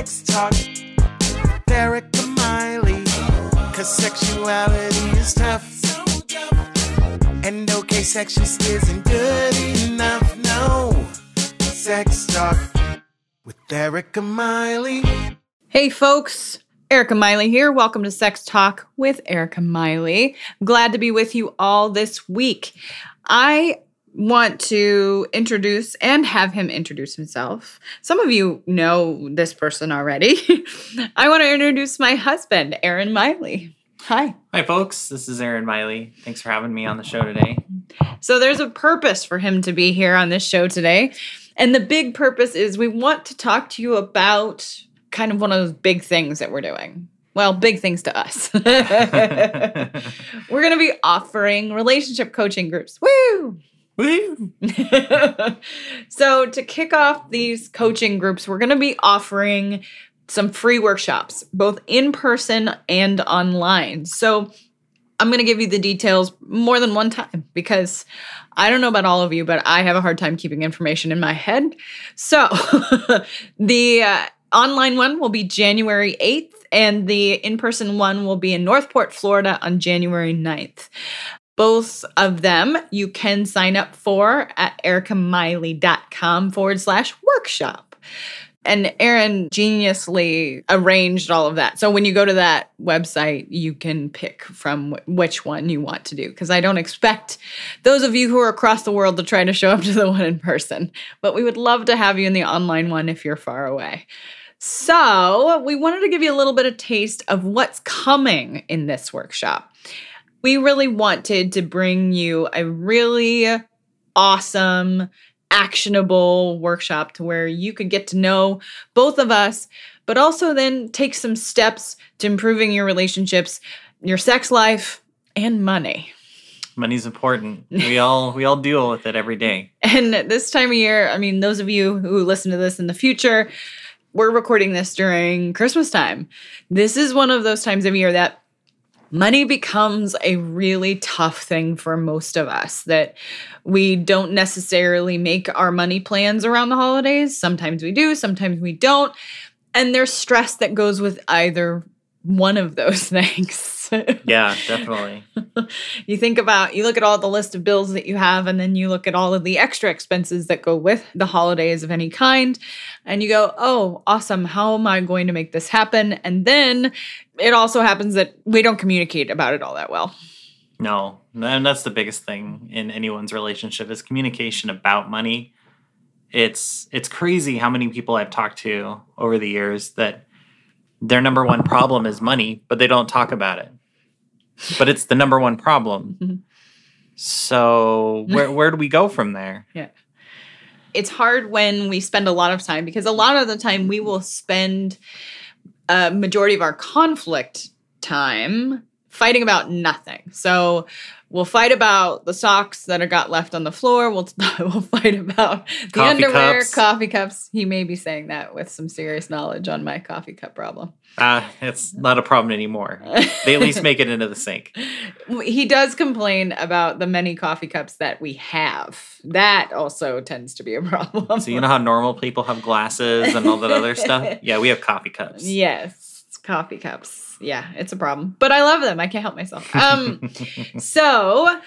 Sex Talk with Erica Miley. Cause sexuality is tough. And okay, sex just isn't good enough. No. Sex Talk with Erica Miley. Hey, folks. Erica Miley here. Welcome to Sex Talk with Erica Miley. Glad to be with you all this week. I want to introduce and have him introduce himself. Some of you know this person already. I want to introduce my husband, Aaron Miley. Hi. Hi, folks. This is Aaron Miley. Thanks for having me on the show today. So, there's a purpose for him to be here on this show today. And the big purpose is we want to talk to you about kind of one of those big things that we're doing. Well, big things to us. we're going to be offering relationship coaching groups. Woo! So, to kick off these coaching groups, we're going to be offering some free workshops, both in person and online. So, I'm going to give you the details more than one time because I don't know about all of you, but I have a hard time keeping information in my head. So, the uh, online one will be January 8th, and the in person one will be in Northport, Florida on January 9th. Both of them you can sign up for at ericamiley.com forward slash workshop. And Aaron geniusly arranged all of that. So when you go to that website, you can pick from which one you want to do. Because I don't expect those of you who are across the world to try to show up to the one in person. But we would love to have you in the online one if you're far away. So we wanted to give you a little bit of taste of what's coming in this workshop. We really wanted to bring you a really awesome actionable workshop to where you could get to know both of us, but also then take some steps to improving your relationships, your sex life, and money. Money's important. We all we all deal with it every day. And this time of year, I mean, those of you who listen to this in the future, we're recording this during Christmas time. This is one of those times of year that money becomes a really tough thing for most of us that we don't necessarily make our money plans around the holidays. Sometimes we do, sometimes we don't. And there's stress that goes with either one of those things. yeah, definitely. you think about, you look at all the list of bills that you have, and then you look at all of the extra expenses that go with the holidays of any kind, and you go, oh, awesome. How am I going to make this happen? And then it also happens that we don't communicate about it all that well. No, and that's the biggest thing in anyone's relationship is communication about money. It's it's crazy how many people I've talked to over the years that their number one problem is money, but they don't talk about it. But it's the number one problem. Mm-hmm. So where where do we go from there? Yeah. It's hard when we spend a lot of time because a lot of the time we will spend a majority of our conflict time fighting about nothing. So we'll fight about the socks that are got left on the floor. We'll we'll fight about the Coffee underwear, cups. coffee cups. He may be saying that with some serious knowledge on my coffee cup problem. Uh, it's not a problem anymore. They at least make it into the sink. He does complain about the many coffee cups that we have. That also tends to be a problem. So you know how normal people have glasses and all that other stuff? Yeah, we have coffee cups. Yes, coffee cups. Yeah, it's a problem. But I love them. I can't help myself. Um so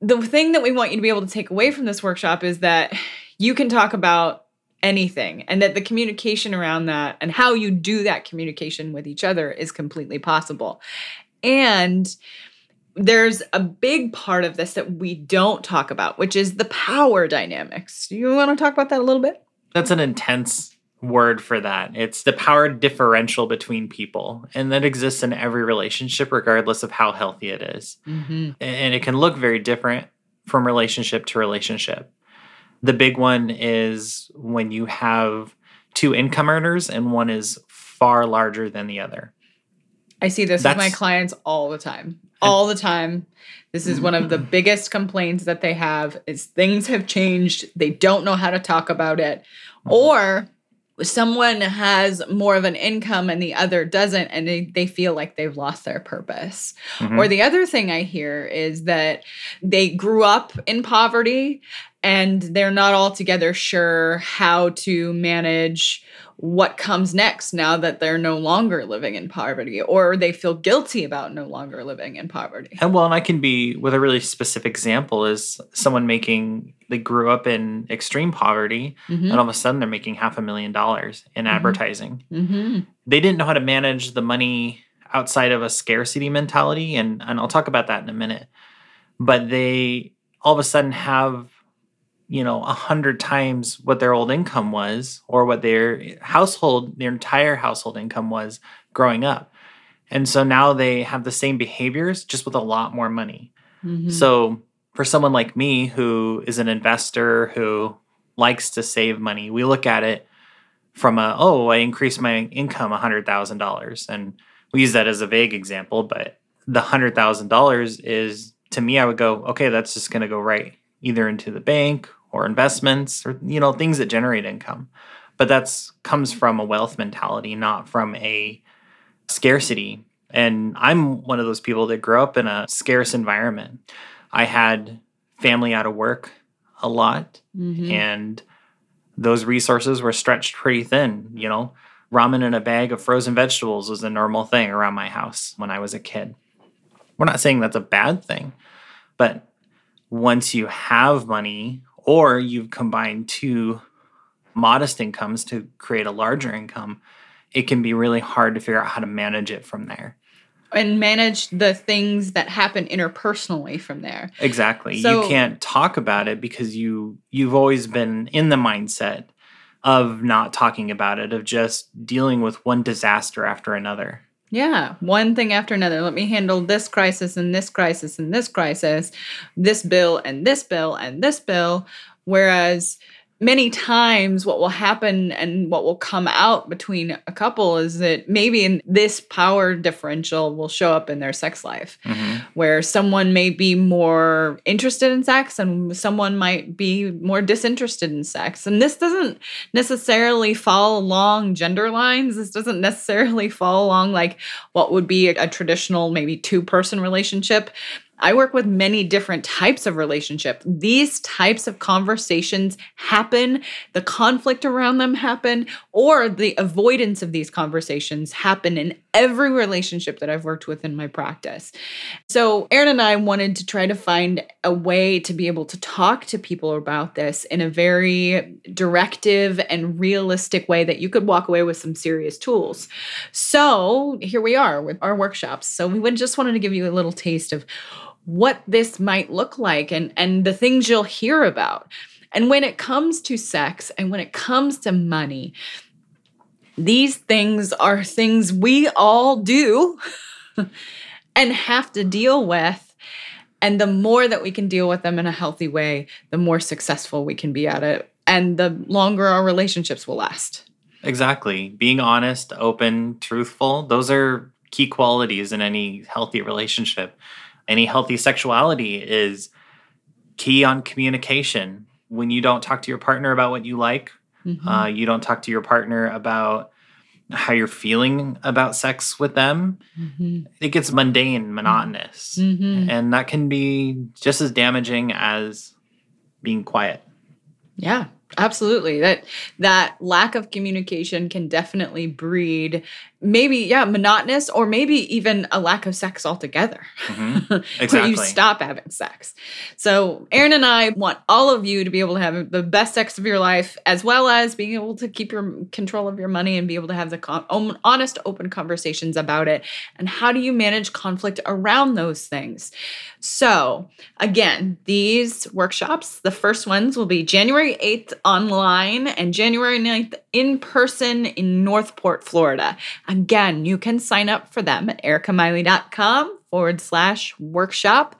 the thing that we want you to be able to take away from this workshop is that you can talk about anything and that the communication around that and how you do that communication with each other is completely possible. And there's a big part of this that we don't talk about, which is the power dynamics. Do you want to talk about that a little bit? That's an intense word for that. It's the power differential between people, and that exists in every relationship, regardless of how healthy it is. Mm-hmm. And it can look very different from relationship to relationship. The big one is when you have two income earners and one is far larger than the other. I see this with my clients all the time. All the time. This is one of the biggest complaints that they have is things have changed. They don't know how to talk about it. Or someone has more of an income and the other doesn't and they, they feel like they've lost their purpose. Mhm. Or the other thing I hear is that they grew up in poverty and they're not altogether sure how to manage what comes next now that they're no longer living in poverty or they feel guilty about no longer living in poverty. And well, and I can be with a really specific example is someone making they grew up in extreme poverty Mhm. and all of a sudden they're making half a million dollars in advertising. Mhm. They didn't know how to manage the money outside of a scarcity mentality and and I'll talk about that in a minute. But they all of a sudden have you know a hundred times what their old income was or what their household their entire household income was growing up. And so now they have the same behaviors just with a lot more money. Mhm. so for someone like me who is an investor who likes to save money we look at it from a oh i increased my income $100000 and we use that as a vague example but the $100000 is to me i would go okay that's just going to go right either into the bank or investments or you know things that generate income. But that's comes from a wealth mentality not from a scarcity. And i'm one of those people that grew up in a scarce environment. I had family out of work a lot Mhm. and those resources were stretched pretty thin you know. Ramen in a bag of frozen vegetables was a normal thing around my house when i was a kid. We're not saying that's a bad thing but once you have money or you've combined two modest incomes to create a larger income it can be really hard to figure out how to manage it from there and manage the things that happen interpersonally from there. Exactly. So- you can't talk about it because you you've always been in the mindset of not talking about it, of just dealing with one disaster after another. Yeah, one thing after another. Let me handle this crisis and this crisis and this crisis, this bill and this bill and this bill. Whereas many times, what will happen and what will come out between a couple is that maybe in this power differential will show up in their sex life, mm-hmm. where someone may be more interested in sex and someone might be more disinterested in sex. And this doesn't necessarily fall along gender lines. This doesn't necessarily fall along like what would be a, a traditional, maybe two person relationship. I work with many different types of relationship. These types of conversations happen, the conflict around them happen, or the avoidance of these conversations happen in every relationship that I've worked with in my practice. So, Aaron and I wanted to try to find a way to be able to talk to people about this in a very directive and realistic way that you could walk away with some serious tools. So, here we are with our workshops. So, we just wanted to give you a little taste of what this might look like and and the things you'll hear about. And when it comes to sex and when it comes to money, these things are things we all do and have to deal with. And the more that we can deal with them in a healthy way, the more successful we can be at it. And the longer our relationships will last. Exactly. Being honest, open, truthful, those are key qualities in any healthy relationship. Any healthy sexuality is key on communication. When you don't talk to your partner about what you like, Mhm. uh, you don't talk to your partner about how you're feeling about sex with them, Mhm. it gets mundane, monotonous. Mhm. And that can be just as damaging as being quiet. Yeah, absolutely. That that lack of communication can definitely breed maybe yeah, monotonous or maybe even a lack of sex altogether. Mhm. Exactly. you stop having sex. So, Aaron and I want all of you to be able to have the best sex of your life, as well as being able to keep your control of your money and be able to have the con- honest, open conversations about it. And how do you manage conflict around those things? So, again, these workshops, the first ones will be January 8th online and January 9th in person in Northport, Florida. Again, you can sign up for them at ericamiley.com forward slash workshop.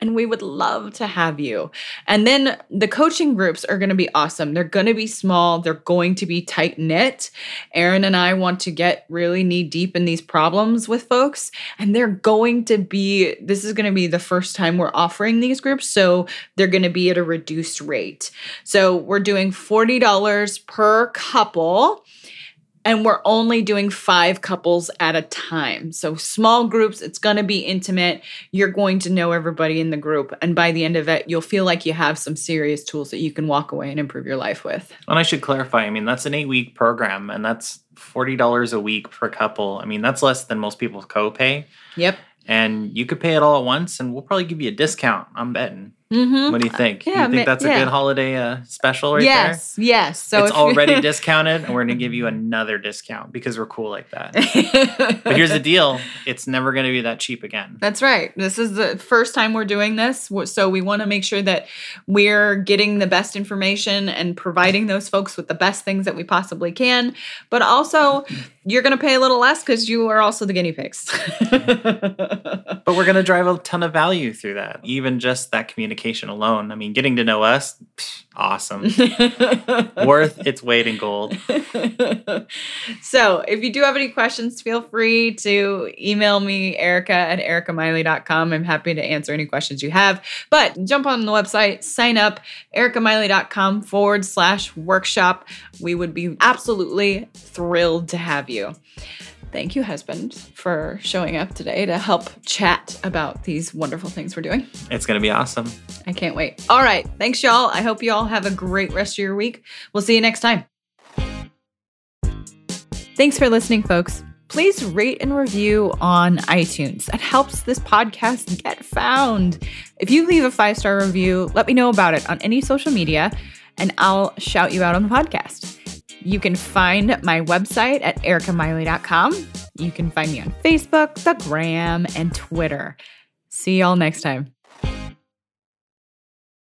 And we would love to have you. And then the coaching groups are going to be awesome. They're going to be small, they're going to be tight knit. Aaron and I want to get really knee deep in these problems with folks. And they're going to be, this is going to be the first time we're offering these groups. So they're going to be at a reduced rate. So we're doing $40 per couple and we're only doing five couples at a time. So, small groups, it's going to be intimate. You're going to know everybody in the group. And by the end of it, you'll feel like you have some serious tools that you can walk away and improve your life with. And I should clarify I mean, that's an eight week program, and that's $40 a week per couple. I mean, that's less than most people's copay. Yep. And you could pay it all at once, and we'll probably give you a discount. I'm betting. Mm-hmm. What do you think? yeah, you think that's a yeah. good holiday uh, special right yes, yes. So? It's already discounted, and we're going to give you another discount because we're cool like that. But here's the deal it's never going to be that cheap again. That's right. This is the first time we're doing this. So we want to make sure that we're getting the best information and providing those folks with the best things that we possibly can. But also, you're going to pay a little less because you are also the guinea pigs. But we're going to drive a ton of value through that, even just that communication alone. I mean, getting to know us, psh, awesome. Worth its weight in gold. so if you do have any questions, feel free to email me, Erica at ericamiley.com. I'm happy to answer any questions you have. But jump on the website, sign up, ericamiley.com forward slash workshop. We would be absolutely thrilled to have you. Thank you, husband, for showing up today to help chat about these wonderful things we're doing. It's going to be awesome. I can't wait. All right. Thanks, y'all. I hope you all have a great rest of your week. We'll see you next time. Thanks for listening, folks. Please rate and review on iTunes. That helps this podcast get found. If you leave a five star review, let me know about it on any social media and I'll shout you out on the podcast. You can find my website at ericamiley.com. You can find me on Facebook, the Gram, and Twitter. See y'all next time.